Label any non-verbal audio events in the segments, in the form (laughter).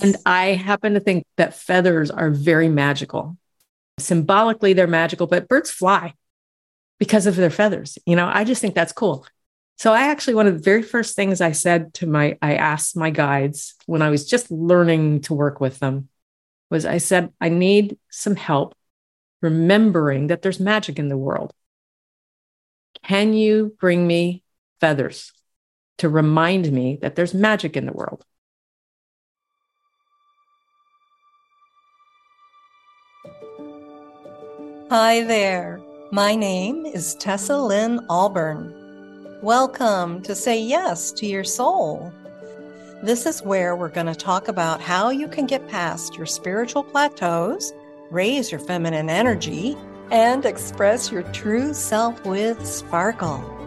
And I happen to think that feathers are very magical. Symbolically, they're magical, but birds fly because of their feathers. You know, I just think that's cool. So I actually, one of the very first things I said to my, I asked my guides when I was just learning to work with them was I said, I need some help remembering that there's magic in the world. Can you bring me feathers to remind me that there's magic in the world? Hi there. My name is Tessa Lynn Auburn. Welcome to Say Yes to Your Soul. This is where we're going to talk about how you can get past your spiritual plateaus, raise your feminine energy, and express your true self with sparkle.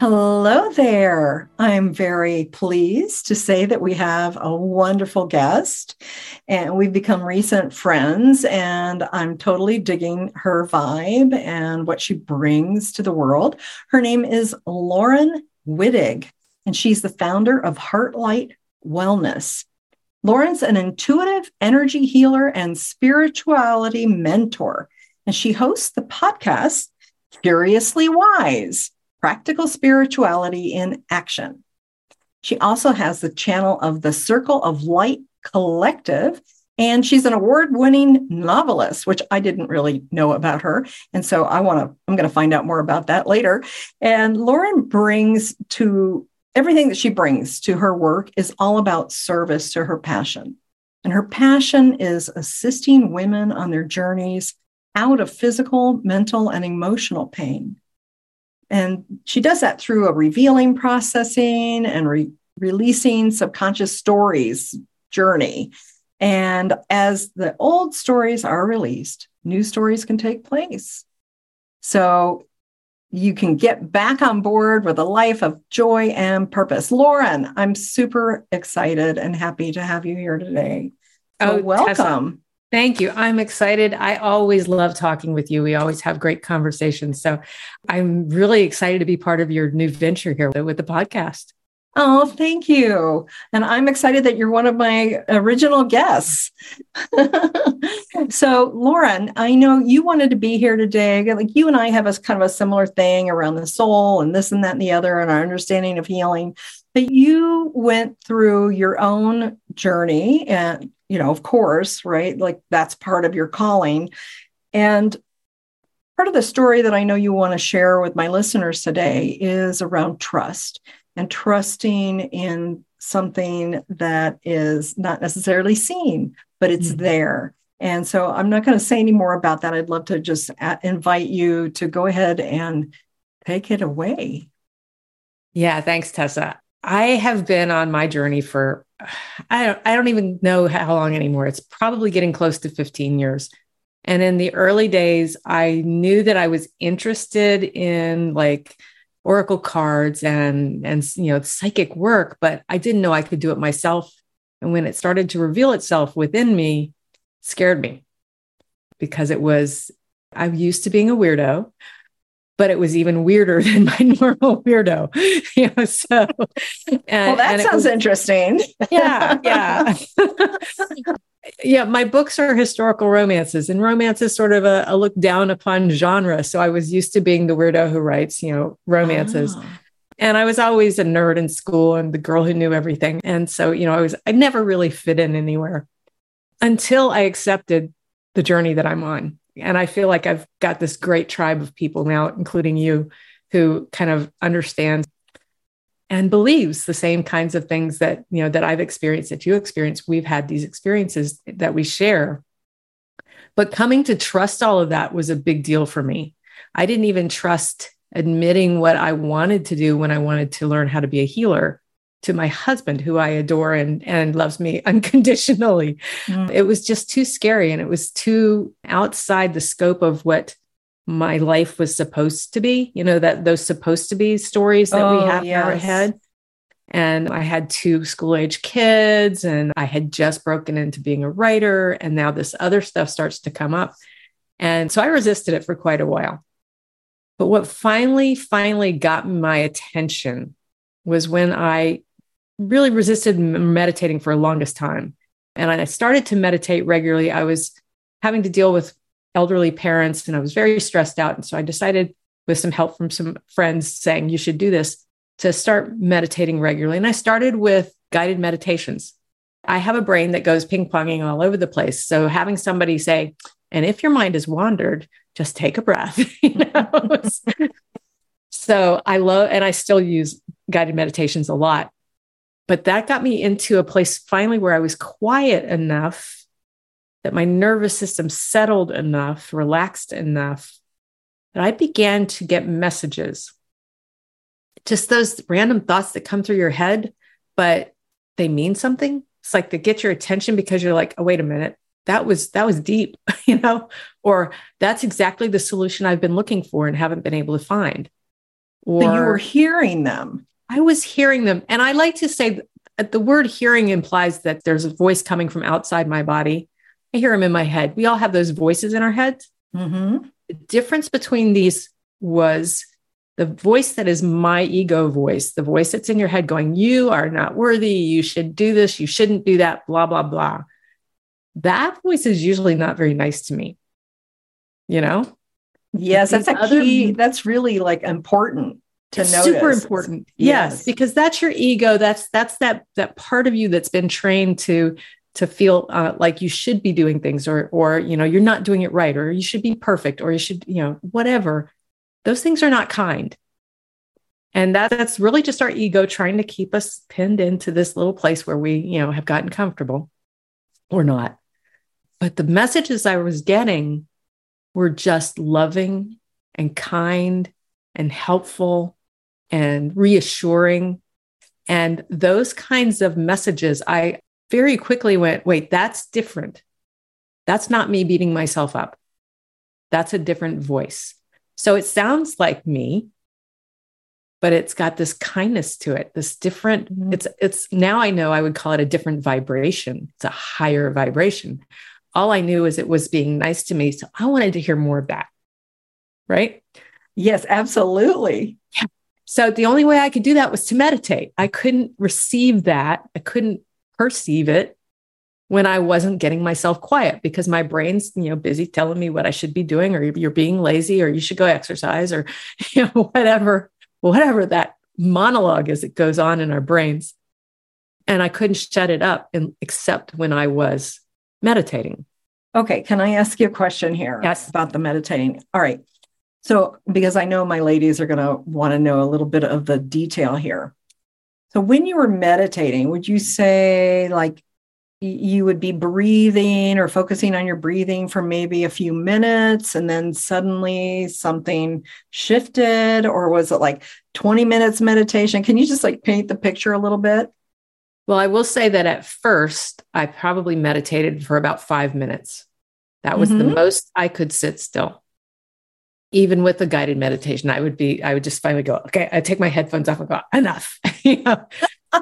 Hello there. I'm very pleased to say that we have a wonderful guest and we've become recent friends and I'm totally digging her vibe and what she brings to the world. Her name is Laurin Wittig and she's the founder of Heartlight Wellness. Laurin's an intuitive energy healer and spirituality mentor and she hosts the podcast Curiously Wise Practical Spirituality in Action. She also has the channel of the Circle of Light Collective, and she's an award winning novelist, which I didn't really know about her. And so I want to, I'm going to find out more about that later. And Laurin brings to everything that she brings to her work is all about service to her passion. And her passion is assisting women on their journeys out of physical, mental, and emotional pain. And she does that through a revealing processing and re- releasing subconscious stories journey. And as the old stories are released, new stories can take place. So you can get back on board with a life of joy and purpose. Laurin, I'm super excited and happy to have you here today. So oh, welcome. Tessa, Thank you. I'm excited. I always love talking with you. We always have great conversations. So I'm really excited to be part of your new venture here with the podcast. Oh, thank you. And I'm excited that you're one of my original guests. (laughs) so, Laurin, I know you wanted to be here today. Like you and I have a kind of a similar thing around the soul and this and that and the other and our understanding of healing. But you went through your own journey and you know, of course, right? Like that's part of your calling. And part of the story that I know you want to share with my listeners today is around trust and trusting in something that is not necessarily seen, but it's mm-hmm. there. And so I'm not going to say any more about that. I'd love to just invite you to go ahead and take it away. Yeah, thanks, Tessa. I have been on my journey for I don't I don't even know how long anymore. It's probably getting close to 15 years. And in the early days, I knew that I was interested in like oracle cards and and you know psychic work, but I didn't know I could do it myself. And when it started to reveal itself within me, scared me because it was I'm used to being a weirdo but it was even weirder (laughs) than my normal weirdo. (laughs) you know, so and, well, that sounds was, interesting. (laughs) yeah, yeah. yeah, my books are historical romances, and romance is sort of a, a, look down upon genre. So I was used to being the weirdo who writes, you know, romances. Oh. And I was always a nerd in school and the girl who knew everything. And so, you know, I was, I never really fit in anywhere until I accepted the journey that I'm on and I feel like I've got this great tribe of people now, including you, who kind of understands and believes the same kinds of things that you know that I've experienced, that you experienced. We've had these experiences that we share. But coming to trust all of that was a big deal for me. I didn't even trust admitting what I wanted to do when I wanted to learn how to be a healer to my husband who I adore and and loves me (laughs) unconditionally. Mm. It was just too scary and it was too outside the scope of what my life was supposed to be. You know that those supposed to be stories that oh, we have yes. in our head. And I had two school age kids and I had just broken into being a writer and now this other stuff starts to come up. And so I resisted it for quite a while. But what finally finally got my attention was when I really resisted meditating for the longest time. And I started to meditate regularly. I was having to deal with elderly parents and I was very stressed out. And so I decided, with some help from some friends saying, you should do this, to start meditating regularly. And I started with guided meditations. I have a brain that goes ping ponging all over the place. So having somebody say, and if your mind has wandered, just take a breath. (laughs) you know? (laughs) so I love, and I still use guided meditations a lot. But that got me into a place finally where I was quiet enough that my nervous system settled enough, relaxed enough that I began to get messages. Just those random thoughts that come through your head, but they mean something. It's like they get your attention because you're like, oh, wait a minute. That was that was deep, (laughs) you know, or that's exactly the solution I've been looking for and haven't been able to find. Or so you were hearing them. I was hearing them. And I like to say that the word hearing implies that there's a voice coming from outside my body. I hear them in my head. We all have those voices in our heads. Mm-hmm. The difference between these was the voice that is my ego voice, the voice that's in your head going, You are not worthy. You should do this. You shouldn't do that, blah, blah, blah. That voice is usually not very nice to me. You know? Yes, that's a other, key. That's really like important to know. Super important. Yes. yes, because that's your ego. That's that's that that part of you that's been trained to to feel uh, like you should be doing things or or you know you're not doing it right or you should be perfect or you should you know whatever those things are not kind and that, that's really just our ego trying to keep us pinned into this little place where we you know have gotten comfortable or not but the messages i was getting were just loving and kind and helpful and reassuring and those kinds of messages i very quickly went, wait, that's different. That's not me beating myself up. That's a different voice. So it sounds like me, but it's got this kindness to it, this different, mm-hmm. it's, it's now I know I would call it a different vibration. It's a higher vibration. All I knew is it was being nice to me. So I wanted to hear more of that. Right. Yes, absolutely. Yeah. So the only way I could do that was to meditate. I couldn't receive that. I couldn't perceive it when I wasn't getting myself quiet because my brain's, you know, busy telling me what I should be doing, or you're being lazy, or you should go exercise, or (laughs) you know, whatever, whatever that monologue is that goes on in our brains. And I couldn't shut it up and, except when I was meditating. Okay. Can I ask you a question here yes. about the meditating? All right. So, because I know my ladies are going to want to know a little bit of the detail here. So when you were meditating, would you say like you would be breathing or focusing on your breathing for maybe a few minutes and then suddenly something shifted or was it like 20 minutes meditation? Can you just like paint the picture a little bit? Well, I will say that at first I probably meditated for about 5 minutes. That was mm-hmm. the most I could sit still even with the guided meditation, I would be, I would just finally go, okay, I take my headphones off and go, enough. (laughs) you know? (laughs)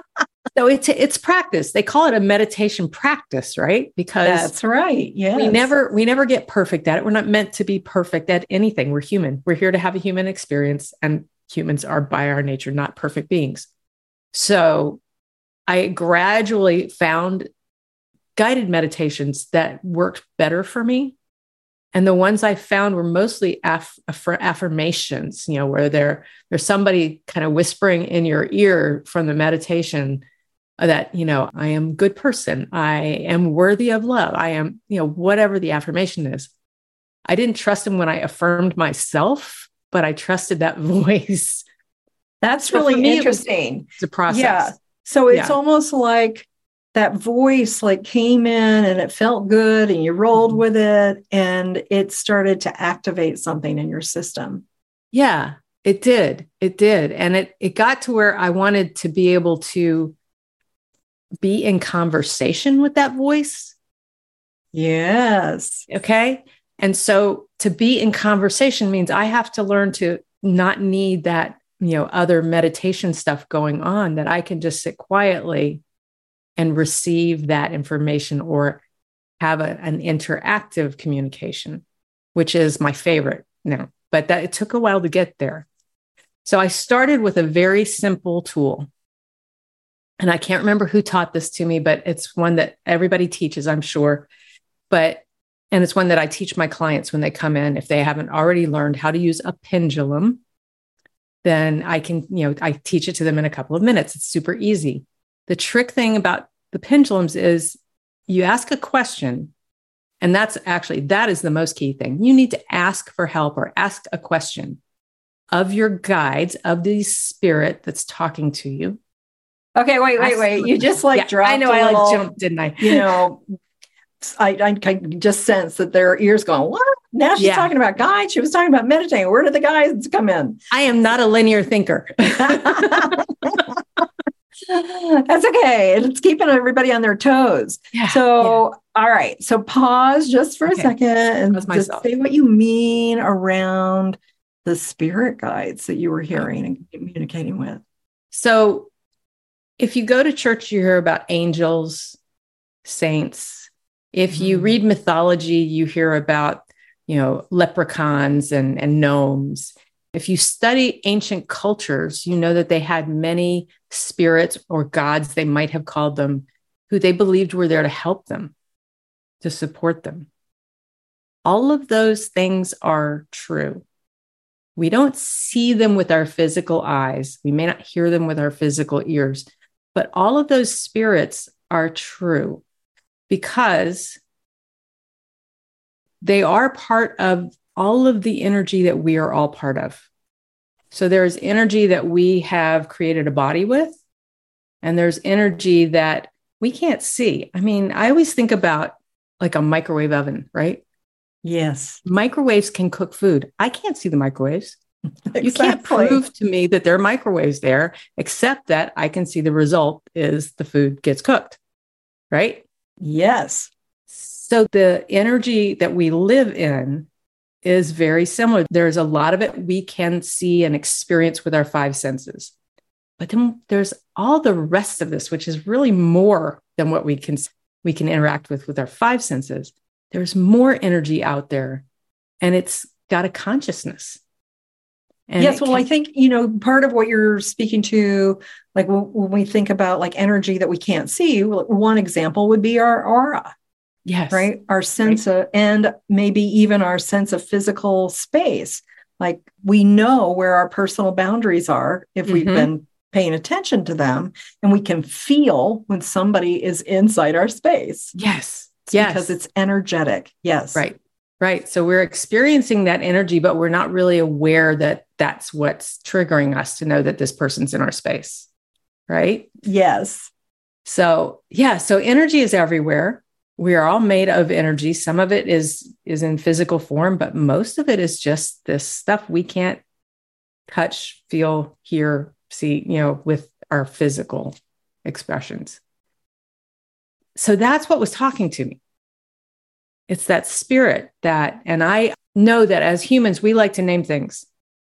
so it's it's practice. They call it a meditation practice, right? Because that's right. Yeah. We never we never get perfect at it. We're not meant to be perfect at anything. We're human. We're here to have a human experience, and humans are by our nature not perfect beings. So I gradually found guided meditations that worked better for me and the ones I found were mostly aff- affirmations, you know, where there, there's somebody kind of whispering in your ear from the meditation that, you know, I am good person. I am worthy of love. I am, you know, whatever the affirmation is. I didn't trust him when I affirmed myself, but I trusted that (laughs) voice. That's so really interesting. It's a process. Yeah. So it's yeah. almost like that voice like came in and it felt good and you rolled mm-hmm. with it and it started to activate something in your system. Yeah, it did. It did. And it it got to where I wanted to be able to be in conversation with that voice. Yes. Okay. And so to be in conversation means I have to learn to not need that, you know, other meditation stuff going on that I can just sit quietly and receive that information or have a, an interactive communication, which is my favorite now. But that it took a while to get there. So I started with a very simple tool. and I can't remember who taught this to me, but it's one that everybody teaches, I'm sure. But, and it's one that I teach my clients when they come in. If they haven't already learned how to use a pendulum, then I can, you know, I teach it to them in a couple of minutes. It's super easy. The trick thing about the pendulums is you ask a question, and that's actually, that is the most key thing. You need to ask for help or ask a question of your guides, of the spirit that's talking to you Okay, wait, wait, wait. You just like yeah, dropped. I know I like jumped, didn't I? You know, (laughs) I, I can just sense that their ears going, what? Now she's yeah. talking about guides. She was talking about meditating. Where did the guides come in? I am not a linear thinker. (laughs) (laughs) (laughs) That's okay. It's keeping everybody on their toes. Yeah, so, yeah. all right. So pause just for okay. a second and just say what you mean around the spirit guides that you were hearing and communicating with. So if you go to church, you hear about angels, saints. If mm-hmm. you read mythology, you hear about, you know, leprechauns and, and gnomes. If you study ancient cultures, you know that they had many spirits or gods, they might have called them, who they believed were there to help them, to support them. All of those things are true. We don't see them with our physical eyes. We may not hear them with our physical ears, but all of those spirits are true because they are part of all of the energy that we are all part of. So there's energy that we have created a body with, and there's energy that we can't see. I mean, I always think about like a microwave oven, right? Yes. Microwaves can cook food. I can't see the microwaves. Exactly. (laughs) You can't prove to me that there are microwaves there, except that I can see the result is the food gets cooked, right? Yes. So the energy that we live in is very similar. There's a lot of it we can see and experience with our five senses. But then there's all the rest of this, which is really more than what we can we can interact with with our five senses. There's more energy out there, and it's got a consciousness. And yes, well, can- I think, you know, part of what you're speaking to, like when we think about like energy that we can't see, one example would be our aura. Yes. Right. Our sense right. of, and maybe even our sense of physical space. Like we know where our personal boundaries are if mm-hmm. we've been paying attention to them, and we can feel when somebody is inside our space. Yes. It's yes. Because it's energetic. Yes. Right. Right. So we're experiencing that energy, but we're not really aware that that's what's triggering us to know that this person's in our space. Right. Yes. So, yeah. So energy is everywhere. We are all made of energy. Some of it is is in physical form, but most of it is just this stuff we can't touch, feel, hear, see, you know, with our physical expressions. So that's what was talking to me. It's that spirit that, and I know that as humans, we like to name things.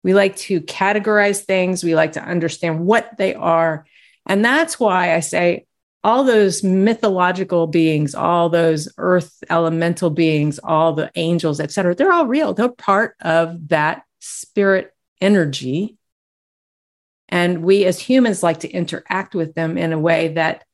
We like to categorize things. We like to understand what they are. And that's why I say all those mythological beings, all those earth elemental beings, all the angels, et cetera, they're all real. They're part of that spirit energy. And we as humans like to interact with them in a way that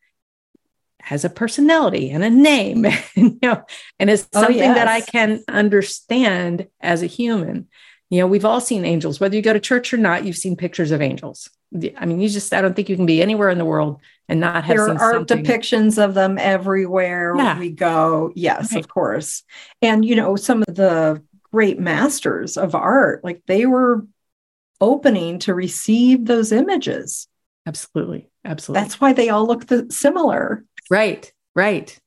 has a personality and a name, (laughs) you know, and it's oh, something oh, yes. that I can understand as a human. You know, we've all seen angels, whether you go to church or not, you've seen pictures of angels. I mean, you just, I don't think you can be anywhere in the world and not have there are something. depictions of them everywhere yeah. we go. Yes, right. of course. And, you know, some of the great masters of art, like they were opening to receive those images. Absolutely. Absolutely. That's why they all look the, similar. Right, right.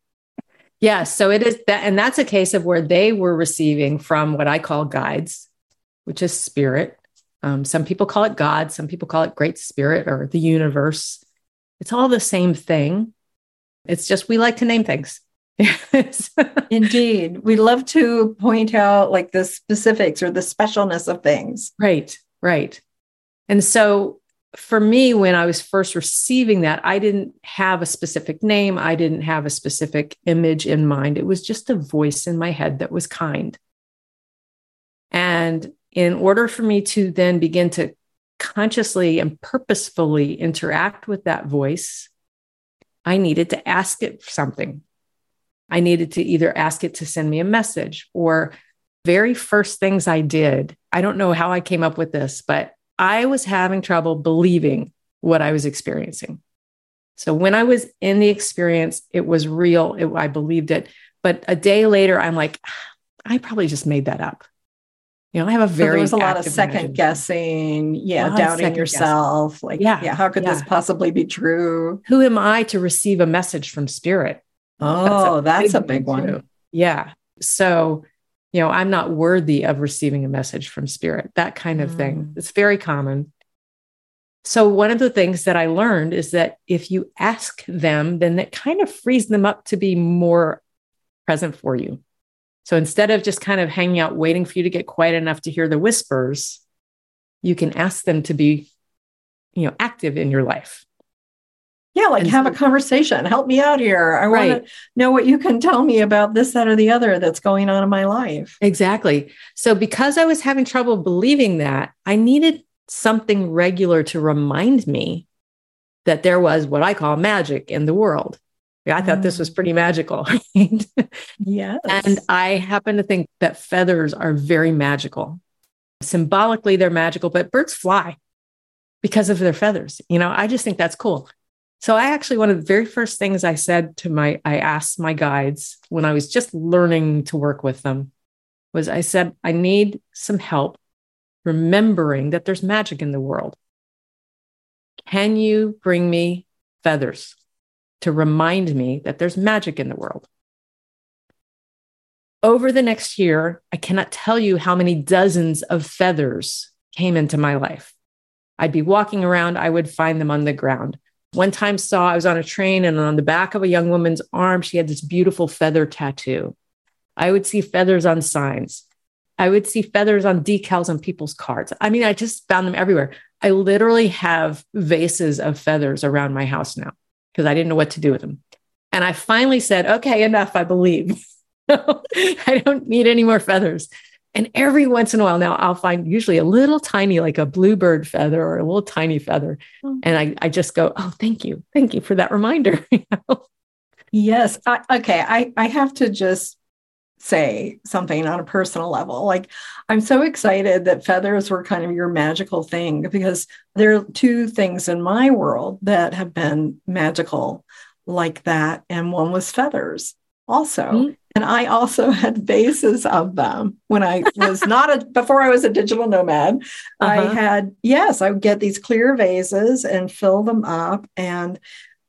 Yeah. So it is that, and that's a case of where they were receiving from what I call guides, which is spirit. Um, some people call it God, some people call it Great Spirit or the universe. It's all the same thing. It's just we like to name things. (laughs) Indeed. We love to point out like the specifics or the specialness of things. Right, right. And so for me, when I was first receiving that, I didn't have a specific name. I didn't have a specific image in mind. It was just a voice in my head that was kind. And in order for me to then begin to consciously and purposefully interact with that voice, I needed to ask it something. I needed to either ask it to send me a message or very first things I did. I don't know how I came up with this, but I was having trouble believing what I was experiencing. So when I was in the experience, it was real. It, I believed it. But a day later, I'm like, ah, I probably just made that up. You know, I have a very so there was a lot of second guessing, yeah, doubting yourself. Guessing. Like, yeah, yeah, how could yeah. this possibly be true? Who am I to receive a message from spirit? Oh, that's a, that's big, a big one. Too. Yeah. So, you know, I'm not worthy of receiving a message from spirit, that kind of mm. thing. It's very common. So, one of the things that I learned is that if you ask them, then it kind of frees them up to be more present for you. So instead of just kind of hanging out waiting for you to get quiet enough to hear the whispers, you can ask them to be, you know, active in your life. Yeah, like and have so, a conversation. Help me out here. I right. want to know what you can tell me about this, that, or the other that's going on in my life. Exactly. So, because I was having trouble believing that, I needed something regular to remind me that there was what I call magic in the world. I thought this was pretty magical. (laughs) Right? Yes. And I happen to think that feathers are very magical. Symbolically, they're magical, but birds fly because of their feathers. You know, I just think that's cool. So I actually, one of the very first things I said to my, I asked my guides when I was just learning to work with them was I said, I need some help remembering that there's magic in the world. Can you bring me feathers? To remind me that there's magic in the world. Over the next year, I cannot tell you how many dozens of feathers came into my life. I'd be walking around, I would find them on the ground. One time saw I was on a train and on the back of a young woman's arm she had this beautiful feather tattoo. I would see feathers on signs. I would see feathers on decals on people's cards. I mean, I just found them everywhere. I literally have vases of feathers around my house now because I didn't know what to do with them. And I finally said, okay, enough, I believe. (laughs) I don't need any more feathers. And every once in a while now, I'll find usually a little tiny, like a bluebird feather or a little tiny feather. Mm. And I, I just go, oh, thank you. Thank you for that reminder. (laughs) Yes. I, okay. I, I have to just say something on a personal level. Like, I'm so excited that feathers were kind of your magical thing because there are two things in my world that have been magical like that. And one was feathers also. Mm-hmm. And I also (laughs) had vases of them when I was (laughs) not a, before I was a digital nomad. Uh-huh. I had, yes, I would get these clear vases and fill them up. And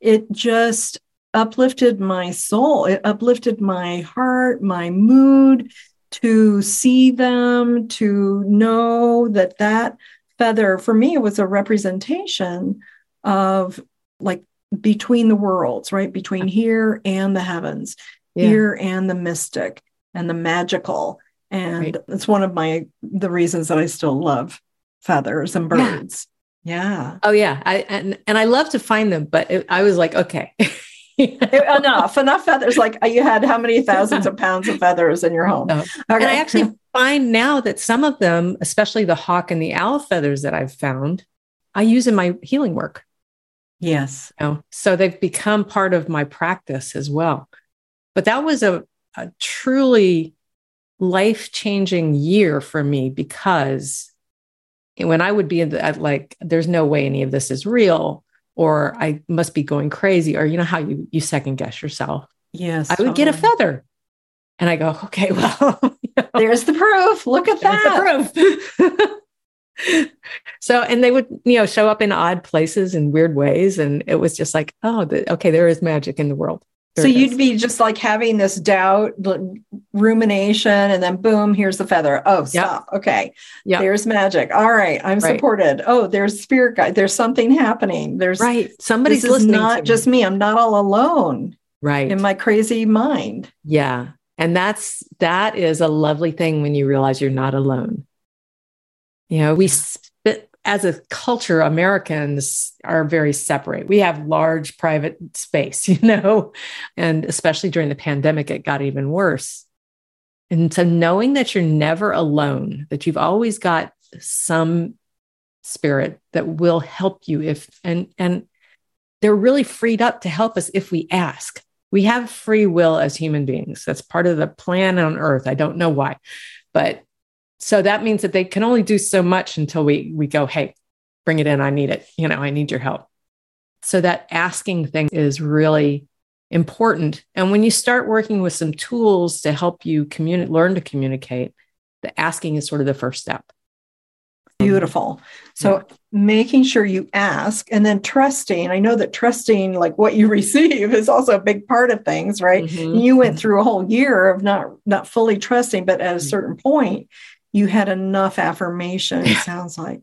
it just, uplifted my soul. It uplifted my heart, my mood to see them, to know that that feather for me was a representation of like between the worlds, right? Between here and the heavens, yeah. here and the mystic and the magical. And right. it's one of my the reasons that I still love feathers and birds. Yeah. yeah. Oh yeah. I and and I love to find them, but it, I was like, okay. (laughs) (laughs) enough, enough feathers. Like uh, you had how many thousands of pounds of feathers in your home? Okay. And I actually find now that some of them, especially the hawk and the owl feathers that I've found, I use in my healing work. Yes. You know, so they've become part of my practice as well. But that was a, a truly life changing year for me because when I would be in the, like, there's no way any of this is real or I must be going crazy, or you know how you you second guess yourself. Yes, I would get a feather, and I go, okay, (laughs) well, you know, there's the proof. Look at that. proof. (laughs) so, and they would, you know, show up in odd places in weird ways, and it was just like, oh, the, okay, there is magic in the world. There so you'd be just like having this doubt, rumination, and then boom, here's the feather. Oh, stop. Yep. Okay. Yeah. There's magic. All right. I'm right. supported. Oh, there's spirit guide. There's something happening. There's right. Somebody's listening. not just me. I'm not all alone. Right. In my crazy mind. Yeah. And that's that is a lovely thing when you realize you're not alone. You know, we as a culture, Americans are very separate. We have large private space, (laughs) you know, and especially during the pandemic, it got even worse. And so knowing that you're never alone, that you've always got some spirit that will help you if and and they're really freed up to help us if we ask. We have free will as human beings. That's part of the plan on earth. I don't know why. But so that means that they can only do so much until we we go, hey, bring it in. I need it. You know, I need your help. So that asking thing is really important. And when you start working with some tools to help you communicate, learn to communicate, the asking is sort of the first step. Beautiful. So yeah. making sure you ask and then trusting. I know that trusting like what you (laughs) receive is also a big part of things, right? Mm-hmm. You went through a whole year of not not fully trusting, but at a mm-hmm. certain point, you had enough affirmation, it sounds like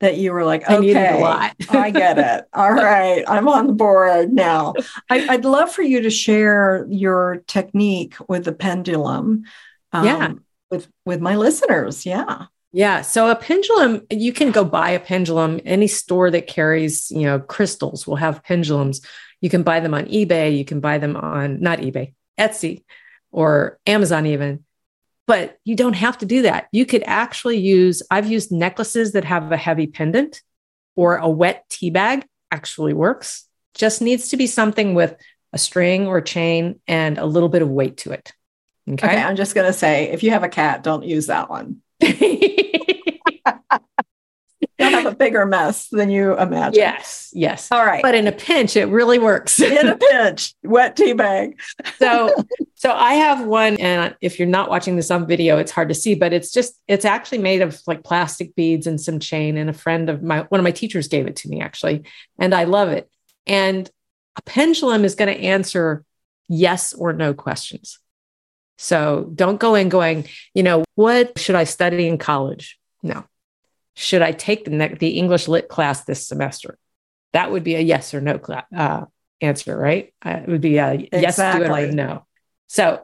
that you were like, okay, (laughs) I get it. All right, I'm on the board now. I, would love for you to share your technique with the pendulum. Um, yeah. With with my listeners. Yeah. Yeah. So a pendulum, you can go buy a pendulum. Any store that carries, you know, crystals will have pendulums. You can buy them on eBay. You can buy them on not eBay, Etsy or Amazon even but you don't have to do that. You could actually use, I've used necklaces that have a heavy pendant or a wet tea bag actually works. Just needs to be something with a string or chain and a little bit of weight to it. Okay. okay I'm just going to say if you have a cat, don't use that one. (laughs) You'll have a bigger mess than you imagine. Yes, yes. All right. But in a pinch, it really works. in a (laughs) pinch, wet tea bag. so, so I have one, and if you're not watching this on video, it's hard to see, but it's just it's actually made of like plastic beads and some chain. And a friend of my one of my teachers gave it to me actually, and I love it. And a pendulum is going to answer yes or no questions. So don't go in going, you know, what should I study in college? No, should I take the, the English lit class this semester? That would be a yes or no cl- uh, answer, right? Uh, it would be a exactly. yes, it or no. So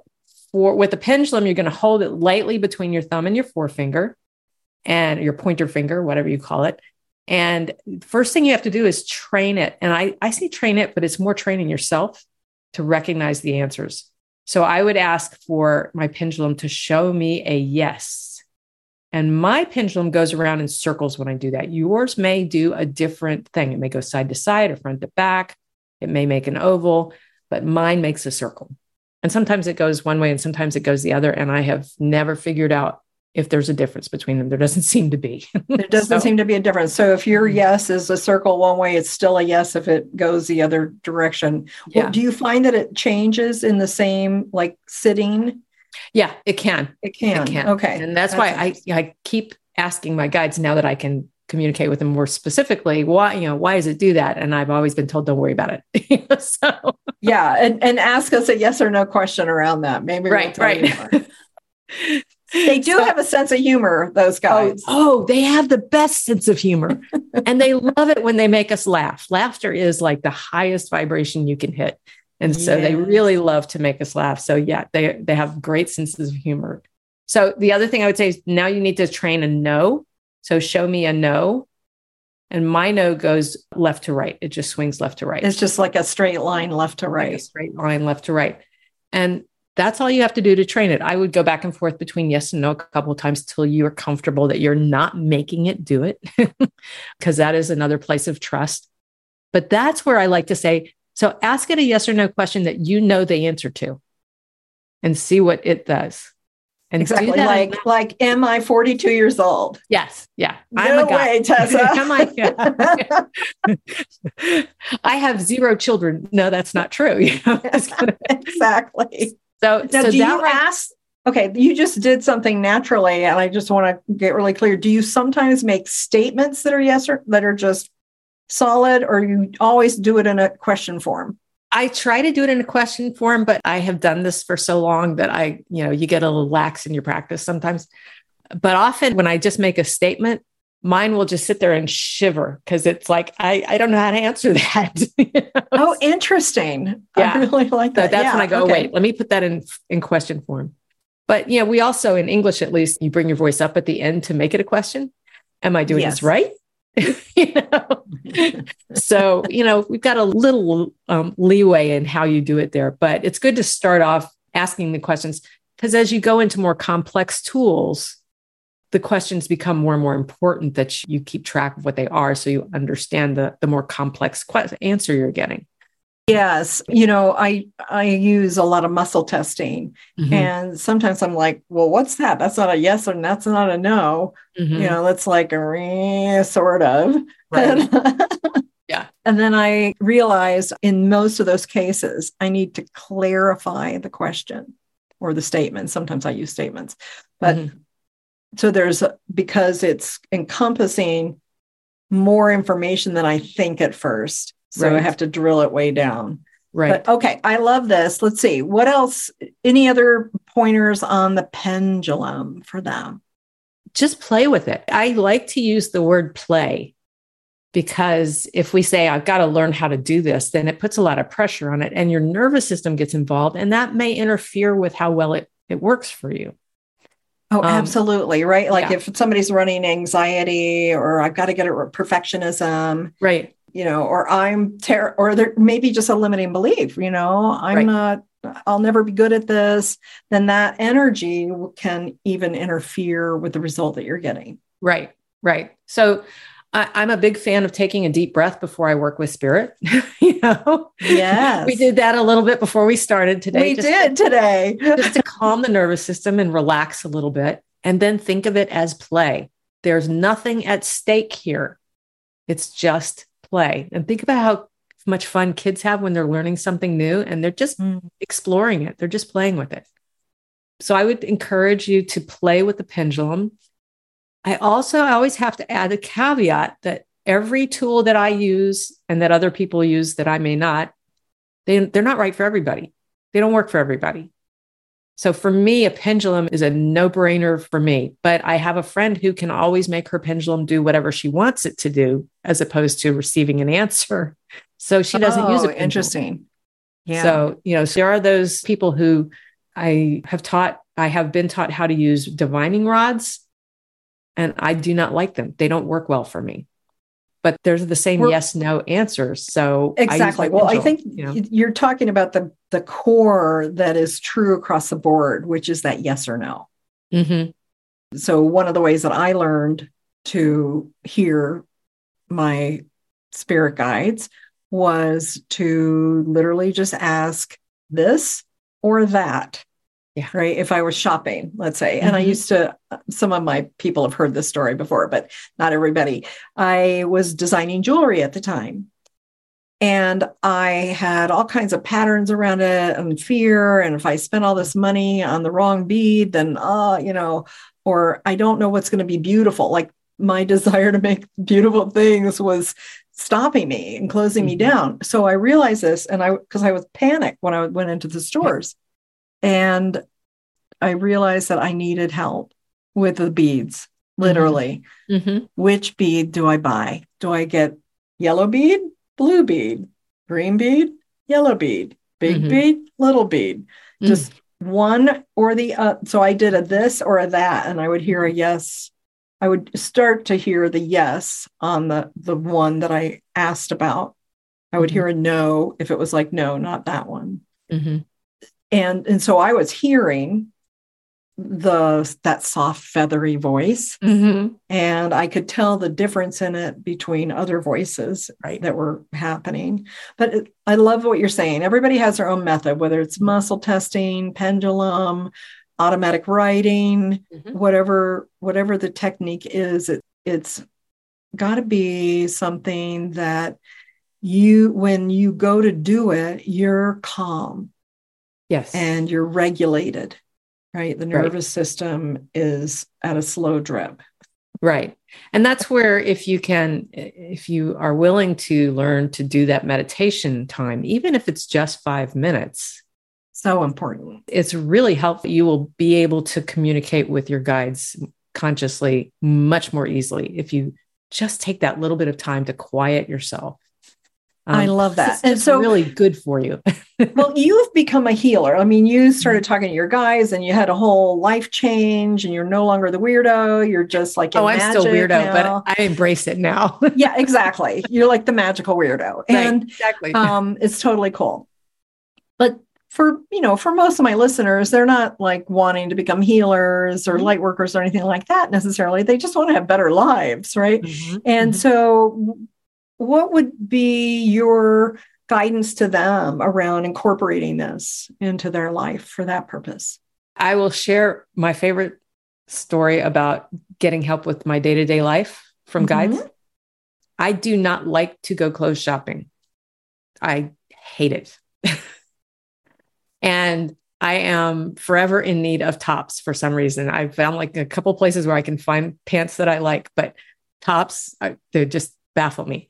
for with the pendulum, you're going to hold it lightly between your thumb and your forefinger and your pointer finger, whatever you call it. And first thing you have to do is train it. And I, I say train it, but it's more training yourself to recognize the answers. So I would ask for my pendulum to show me a yes and my pendulum goes around in circles when I do that. Yours may do a different thing. It may go side to side or front to back. It may make an oval, but mine makes a circle. And sometimes it goes one way and sometimes it goes the other. And I have never figured out if there's a difference between them. There doesn't (laughs) seem to be. there doesn't so, seem to be a difference. So if your mm-hmm. yes is a circle one way, it's still a yes if it goes the other direction. Yeah. Well, do you find that it changes in the same like sitting? Yeah, it can. It can. It can. Okay. And that's, that's why I, I keep asking my guides now that I can communicate with them more specifically why you know why does it do that? And i've always been told don't worry about it. (laughs) So. Yeah and, and ask us a yes or no question around that. Maybe right we'll right. (laughs) they do so, have a sense of humor those guys oh, oh they have the best sense of humor. (laughs) And they love it when they make us laugh. Laughter is like the highest vibration you can hit and so yes. they really love to make us laugh. So yeah, they they have great senses of humor. So the other thing I would say is now you need to train a no. So show me a no. And my no goes left to right. It just swings left to right. It's just like a straight line left to right. Like straight line left to right. And that's all you have to do to train it. I would go back and forth between yes and no a couple of times till you are comfortable that you're not making it do it, (laughs) because that is another place of trust. But that's where I like to say, so ask it a yes or no question that you know the answer to and see what it does. And exactly like like am I 42 years old? Yes. Yeah. No I'm a guy. way, Tessa. (laughs) am I, yeah. (laughs) I have zero children. No, that's not true. (laughs) You know, exactly. So, now, so do you ask? Okay, you just did something naturally, and I just want to get really clear. Do you sometimes make statements that are yes or that are just solid or you always do it in a question form? I try to do it in a question form, but I have done this for so long that I, you know, you get a little lax in your practice sometimes. But often when I just make a statement, mine will just sit there and shiver because it's like, I, I don't know how to answer (laughs) that. you know? Oh, interesting. Yeah. I really like that. So that's yeah, when I go, oh, okay. wait, let me put that in, in question form. But, you know, we also, in English at least, you bring your voice up at the end to make it a question. Am I doing yes. this right? (laughs) know so you know we've got a little um, leeway in how you do it there but it's good to start off asking the questions because as you go into more complex tools the questions become more and more important that you keep track of what they are so you understand the, the more complex que- answer you're getting. Yes, you know, I I use a lot of muscle testing, mm-hmm. and sometimes I'm like, well, what's that? That's not a yes or that's not a no. Mm-hmm. You know, that's like a sort of. Right. (laughs) yeah. And then I realized in most of those cases, I need to clarify the question or the statement. Sometimes I use statements, but mm-hmm. so there's because it's encompassing more information than I think at first so right. I have to drill it way down. Right. But, okay. I love this. Let's see. What else? Any other pointers on the pendulum for them? Just play with it. I like to use the word play because if we say, I've got to learn how to do this, then it puts a lot of pressure on it and your nervous system gets involved and that may interfere with how well it, it works for you. Oh, um, absolutely. Right. Like yeah. if somebody's running anxiety or I've got to get a perfectionism. Right you know, or I'm ter- or there may be just a limiting belief, you know, I'm right. not, I'll never be good at this, then that energy can even interfere with the result that you're getting. Right, right. So I, am a big fan of taking a deep breath before I work with spirit. (laughs) you know, yes, we did that a little bit before we started today. We did to, today, (laughs) just to calm the nervous system and relax a little bit, and then think of it as play. There's nothing at stake here. It's just play and think about how much fun kids have when they're learning something new and they're just mm. exploring it. They're just playing with it. So I would encourage you to play with the pendulum. I also always have to add a caveat that every tool that I use and that other people use that I may not, they, they're not right for everybody. They don't work for everybody. So for me, a pendulum is a no brainer for me. But I have a friend who can always make her pendulum do whatever she wants it to do, as opposed to receiving an answer. (laughs) So she doesn't oh, use it. Interesting. Yeah. So, you know, so there are those people who I have taught, I have been taught how to use divining rods, and I do not like them. They don't work well for me but there's the same We're, yes no answers so exactly I well i think you know? you're talking about the the core that is true across the board which is that yes or no mm-hmm. so one of the ways that i learned to hear my spirit guides was to literally just ask this or that yeah. Right. If I was shopping, let's say, mm-hmm. and I mm-hmm. used to, some of my people have heard this story before, but not everybody. I was designing jewelry at the time. And I had all kinds of patterns around it and fear. And if I spent all this money on the wrong bead, then, uh, you know, or I don't know what's going to be beautiful. Like my (laughs) desire to make beautiful things was stopping me and closing mm-hmm. me down. So I realized this and I, because I was panicked when I went into the stores. And I realized that I needed help with the beads, literally. Mm-hmm. mm-hmm. Which bead do I buy? Do I get yellow bead, blue bead, green bead, yellow bead, big mm-hmm. bead, little bead? Mm. Just one or the uh, so I did a this or a that, and I would hear a yes. I would start to hear the yes on the the one that I asked about. I would mm-hmm. hear a no if it was like no, not that one. Mm-hmm and and so i was hearing the that soft feathery voice mm-hmm. and i could tell the difference in it between other voices right. that were happening but it, i love what you're saying everybody has their own method whether it's muscle testing pendulum automatic writing mm-hmm. whatever whatever the technique is it, it's got to be something that you when you go to do it you're calm Yes. And you're regulated, right? The nervous right. system is at a slow drip. Right. And that's where, if you can, if you are willing to learn to do that meditation time, even if it's just five minutes, so important. It's really helpful. You will be able to communicate with your guides consciously much more easily if you just take that little bit of time to quiet yourself um, I love that. and so really good for you. (laughs) well, you've become a healer. I mean, you started talking to your guys and you had a whole life change and you're no longer the weirdo. You're just like, oh, I'm still weirdo, now. but I embrace it now. (laughs) yeah, exactly. You're like the magical weirdo. And exactly. um, it's totally cool. But for you know for most of my listeners they're not like wanting to become healers or mm-hmm. light workers or anything like that necessarily they just want to have better lives right mm-hmm. and mm-hmm. so what would be your guidance to them around incorporating this into their life for that purpose i will share my favorite story about getting help with my day-to-day life from mm-hmm. guides i do not like to go clothes shopping i hate it (laughs) And I am forever in need of tops for some reason. I've found like a couple places where I can find pants that I like, but tops, they just baffle me.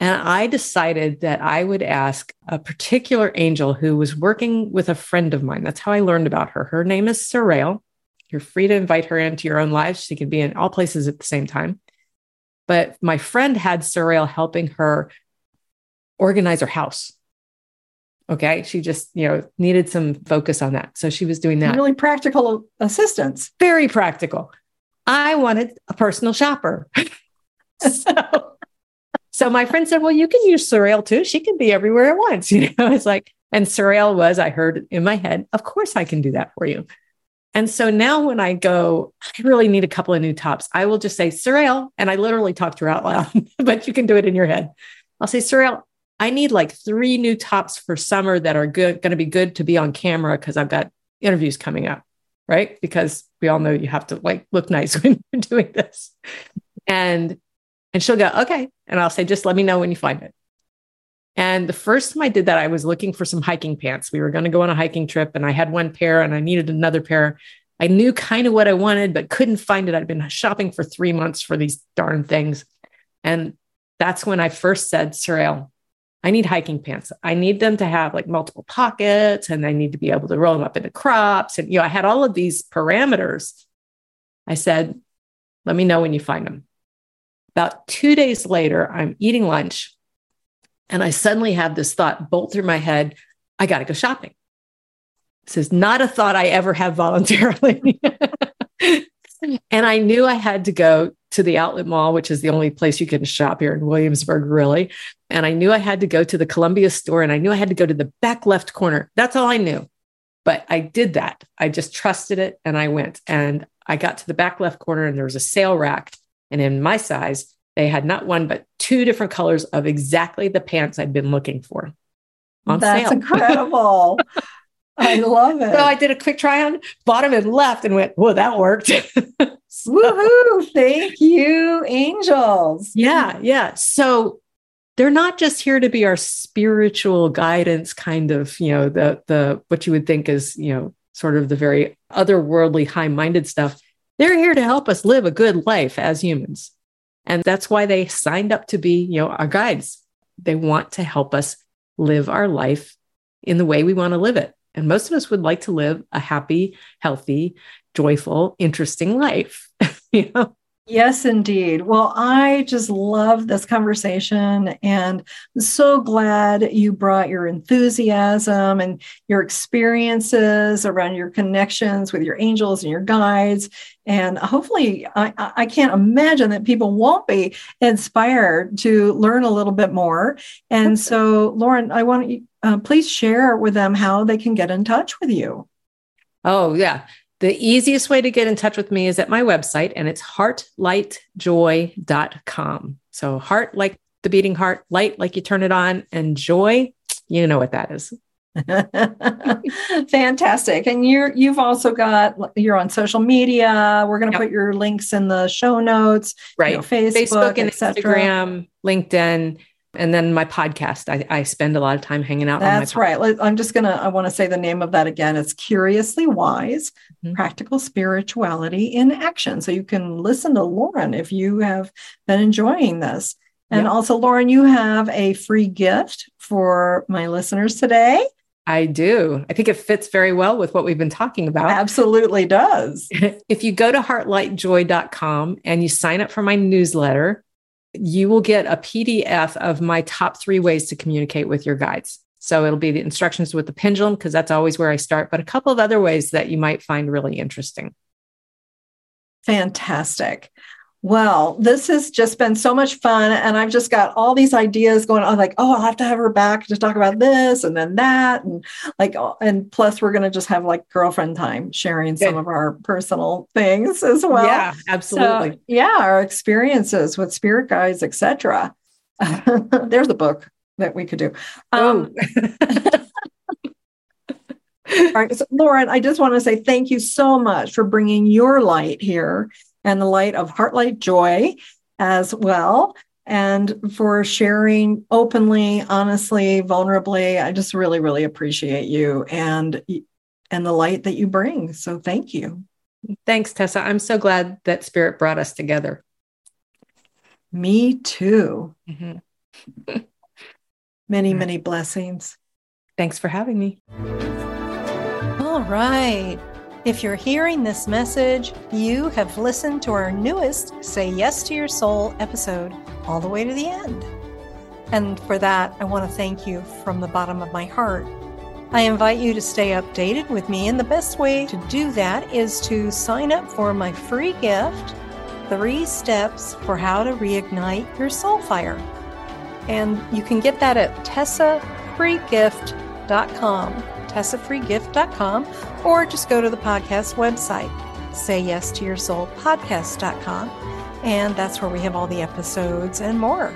And I decided that I would ask a particular angel who was working with a friend of mine. That's how I learned about her. Her name is Sorel. You're free to invite her into your own lives. She can be in all places at the same time. But my friend had Sorel helping her organize her house. Okay. She just, you know, needed some focus on that. So she was doing that. Really practical assistance. Very practical. I wanted a personal shopper. (laughs) so, so my friend said, Well, you can use Sorel too. She can be everywhere at once. (laughs) You know, it's like, and Sorel was, I heard in my head, of course I can do that for you. And so now when I go, I really need a couple of new tops, I will just say, Sorel. and I literally talk to her out loud, (laughs) but you can do it in your head. I'll say, Sorel, I need like three new tops for summer that are good, going to be good to be on camera because I've got interviews coming up, right? Because we all know you have to like look nice (laughs) when you're doing this. And and she'll go, okay. And I'll say, just let me know when you find it. And the first time I did that, I was looking for some hiking pants. We were going to go on a hiking trip and I had one pair and I needed another pair. I knew kind of what I wanted, but couldn't find it. I'd been shopping for three months for these darn things. And that's when I first said, Sorel, I need hiking pants. I need them to have like multiple pockets and I need to be able to roll them up into crops. And, you know, I had all of these parameters. I said, let me know when you find them. About two days later, I'm eating lunch and I suddenly have this thought bolt through my head I got to go shopping. This is not a thought I ever have voluntarily. (laughs) and I knew I had to go to the outlet mall, which is the only place you can shop here in Williamsburg, really. And I knew I had to go to the Columbia store and I knew I had to go to the back left corner. That's all I knew. But I did that. I just trusted it and I went. And I got to the back left corner and there was a sale rack. And in my size, they had not one, but two different colors of exactly the pants I'd been looking for. That's sale. incredible. (laughs) I love it. So I did a quick try on, bought them and left and went, whoa, that worked. (laughs) so, Woohoo. Thank you, angels. Yeah. Yeah. So they're not just here to be our spiritual guidance kind of, you know, the, the, what you would think is, you know, sort of the very otherworldly, high minded stuff. They're here to help us live a good life as humans. And that's why they signed up to be, you know, our guides. They want to help us live our life in the way we want to live it. And most of us would like to live a happy, healthy, joyful, interesting life. (laughs) you know? Yes, indeed. Well, I just love this conversation and I'm so glad you brought your enthusiasm and your experiences around your connections with your angels and your guides. And hopefully, I, I can't imagine that people won't be inspired to learn a little bit more. And so, Laurin, I want you uh, please share with them how they can get in touch with you. Oh, yeah. The easiest way to get in touch with me is at my website, and it's heartlightjoy.com. So, heart like the beating heart, light like you turn it on, and joy, you know what that is. (laughs) Fantastic. And you're you've also got you're on social media. We're going to yep. put your links in the show notes. Right. You know, Facebook, Facebook and Instagram, LinkedIn and then my podcast I, I, spend a lot of time hanging out that's right i'm just gonna i want to say the name of that again it's curiously wise mm-hmm. practical spirituality in action so you can listen to Laurin if you have been enjoying this and yep. also Laurin you have a free gift for my listeners today I do. I think it fits very well with what we've been talking about. Absolutely does. (laughs) if you go to heartlightjoy.com and you sign up for my newsletter, you will get a PDF of my top three ways to communicate with your guides. So it'll be the instructions with the pendulum, because that's always where I start, but a couple of other ways that you might find really interesting. Fantastic. Well, this has just been so much fun. And I've just got all these ideas going on like, oh, I'll have to have her back to talk about this and then that. And like, and plus, we're going to just have like girlfriend time sharing Good. some of our personal things as well. Yeah, absolutely. So, yeah, our experiences with spirit guides, etc. (laughs) There's a book that we could do. Um. (laughs) All right, so Laurin, I just want to say thank you so much for bringing your light here and the light of Heartlight Joy as well. And for sharing openly, honestly, vulnerably. I just really, really appreciate you and and the light that you bring. So thank you. Thanks, Tessa. I'm so glad that Spirit brought us together. Me too. Mm-hmm. (laughs) many, many blessings. Thanks for having me. All right. If you're hearing this message, you have listened to our newest Say Yes to Your Soul episode all the way to the end. And for that, I want to thank you from the bottom of my heart. I invite you to stay updated with me, and the best way to do that is to sign up for my free gift Three Steps for How to Reignite Your Soul Fire. And you can get that at tessafreegift.com tessafreegift.com, or just go to the podcast website, say yes to your soul podcast.com, and that's where we have all the episodes and more.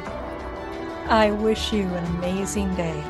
I wish you an amazing day.